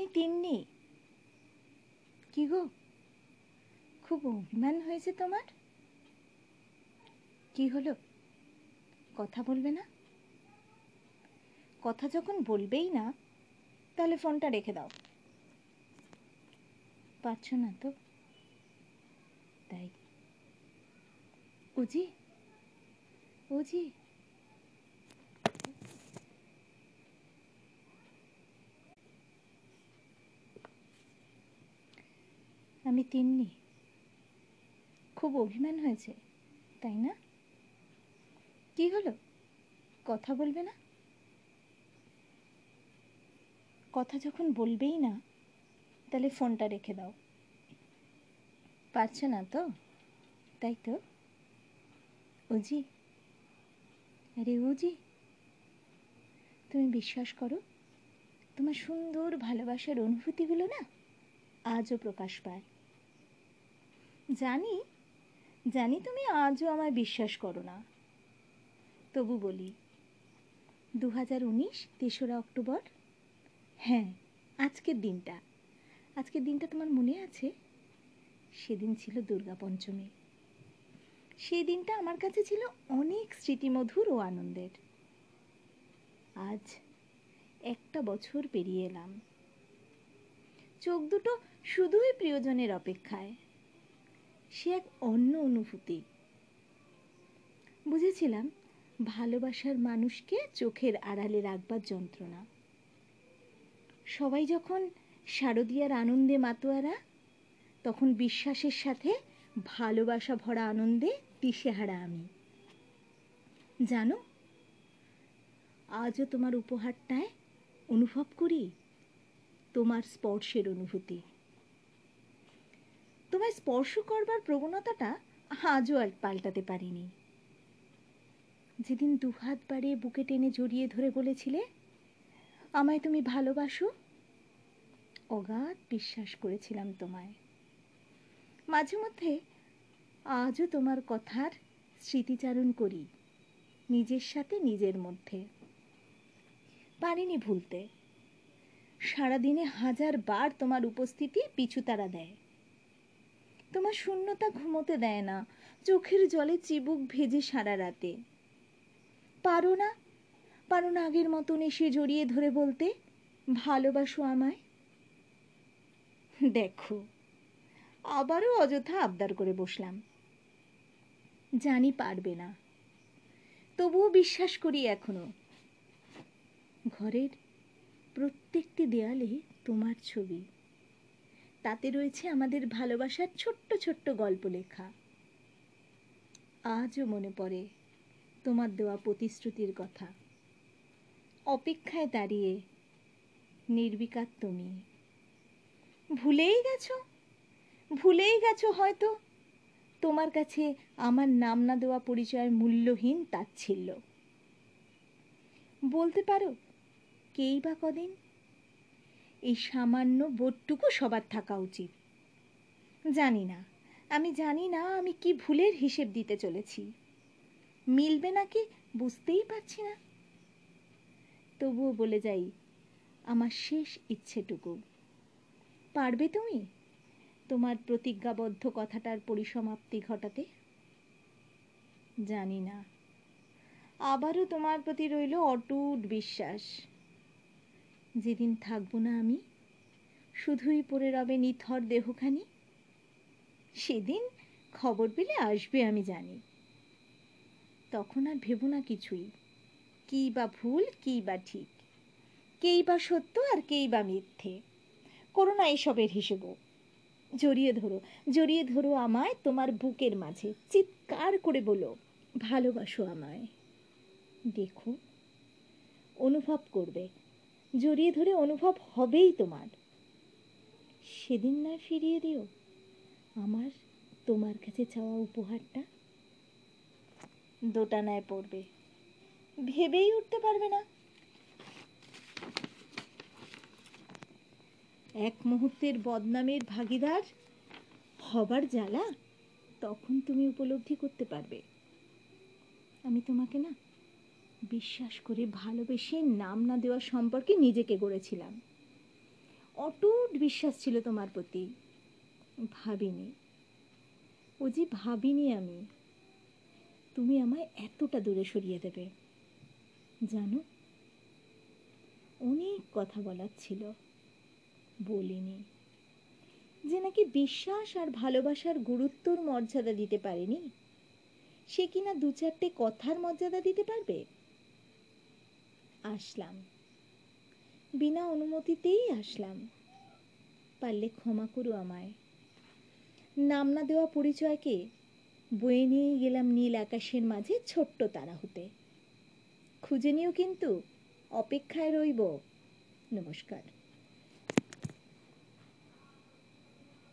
আমি তিন্নি? কি গো? খুব অভিমান হয়েছে তোমার? কি হলো? কথা বলবে না? কথা যখন বলবেই না, তাহলে ফোনটা রেখে দাও। পারছ না তো? তাই। উজি উজি আমি তিন্নি। খুব অভিমান হয়েছে, তাই না? কি হলো? কথা বলবে না? কথা যখন বলবেই না, তাহলে ফোনটা রেখে দাও। পারছে না তো? তাই তো? ওজি? আরে ওজি, তুমি বিশ্বাস করো, তোমার সুন্দর ভালোবাসার অনুভূতিগুলো না আজও প্রকাশ পায়। জানি জানি তুমি আজও আমায় বিশ্বাস করো না। তবু বলি দু হাজার উনিশ, তেসরা অক্টোবর? হ্যাঁ আজকের দিনটা। আজকের দিনটা তোমার মনে আছে? সেদিন ছিল দুর্গা পঞ্চমী। সেই দিনটা আমার কাছে ছিল অনেক স্মৃতিমধুর ও আনন্দের। আজ একটা বছর পেরিয়ে এলাম। চোখ দুটো শুধুই প্রিয়জনের অপেক্ষায়। সে এক অন্য অনুভূতি। বুঝেছিলাম ভালোবাসার মানুষকে চোখের আড়ালে রাখবার যন্ত্রণা। সবাই যখন শারদীয়ার আনন্দে মাতোয়ারা, তখন বিশ্বাসের সাথে ভালোবাসা ভরা আনন্দে দিশেহারা আমি। জানো, আজও তোমার উপহারটায় অনুভব করি তোমার স্পর্শের অনুভূতি। তোমায় স্পর্শ করবার প্রবণতাটা আজও আর পাল্টাতে পারিনি। যেদিন দুহাত বাড়িয়ে বুকে টেনে জড়িয়ে ধরে বলেছিলে, আমায় তুমি ভালোবাসো, অগাধ বিশ্বাস করেছিলাম তোমায়। মাঝে মধ্যে আজও তোমার কথার স্মৃতিচারণ করি, নিজের সাথে নিজের মধ্যে। পারিনি ভুলতে। সারাদিনে হাজার বার তোমার উপস্থিতি পিছুতারা দেয়। তোমার শূন্যতা ঘুমোতে দেয় না। চোখের জলে চিবুক ভেজে সারা রাতে। পারো না পারো না আগের মতন এসে জড়িয়ে ধরে বলতে, ভালোবাসো আমায়? দেখো, আবারও অযথা আবদার করে বসলাম। জানি পারবে না। তবুও বিশ্বাস করি এখনও। ঘরের প্রত্যেকটি দেয়ালে তোমার ছবি। তাতে রয়েছে আমাদের ভালোবাসার ছোট্ট ছোট্ট গল্প লেখা। আজও মনে পড়ে তোমার দেওয়া প্রতিশ্রুতির কথা। অপেক্ষায় দাঁড়িয়ে নির্বিকার তুমি। ভুলেই গেছো? ভুলেই গেছো হয়তো? তোমার কাছে আমার নাম না দেওয়া পরিচয় মূল্যহীন তাচ্ছিল্য। বলতে পারো, কেই বা কদিন এই সামান্য বোধটুকু সবার থাকা উচিত। জানি না, আমি জানি না আমি কি ভুলের হিসেব দিতে চলেছি। মিলবে নাকি বুঝতেই পারছি না। তবুও বলে যাই, আমার শেষ ইচ্ছেটুকু। পারবে তুমি তোমার প্রতিজ্ঞাবদ্ধ কথাটার পরিসমাপ্তি ঘটাতে? জানি না। আবারও তোমার প্রতি রইল অটুট বিশ্বাস। যেদিন থাকব না আমি, শুধুই পড়ে রবে নিথর দেহখানি, সেদিন খবর পেলে আসবে আমি জানি। তখন আর ভেবো না কিছুই, কী বা ভুল, কী বা ঠিক কেই বা সত্য আর কেই বা মিথ্যে। করো না এসবের হিসেবও জড়িয়ে ধরো জড়িয়ে ধরো আমায় তোমার বুকের মাঝে, চিৎকার করে বলো, ভালোবাসো আমায়। দেখো, অনুভব করবে জড়িয়ে ধরে অনুভব হবেই তোমার। সেদিন নয় ফিরিয়ে দিও। আমার, তোমার কাছে চাওয়া উপহারটা। দোটানায় পড়বে। ভেবেই উঠতে পারবে না। এক মুহূর্তের বদনামের ভাগিদার হবার জ্বালা তখন তুমি উপলব্ধি করতে পারবে। আমি তোমাকে না বিশ্বাস করে ভালোবেসে নাম না দেওয়া সম্পর্কে নিজেকে গড়েছিলাম। অটুট বিশ্বাস ছিল তোমার প্রতি। ভাবিনি। ও যে ভাবিনি আমি, তুমি আমায় এতটা দূরে সরিয়ে দেবে। জানো, অনেক কথা বলার ছিল, বলিনি। যে নাকি বিশ্বাস আর ভালোবাসার গুরুত্বর মর্যাদা দিতে পারেনি, সে কিনা দু চারটে কথার মর্যাদা দিতে পারবে? আসলাম। বিনা অনুমতিতেই আসলাম। পারলে ক্ষমা করো আমায়। নাম না দেওয়া পরিচয়কে বয়ে নিয়ে গেলাম নীল আকাশের মাঝে ছোট্ট তারা হতে। খুঁজে নিও কিন্তু, অপেক্ষায় রইব। নমস্কার।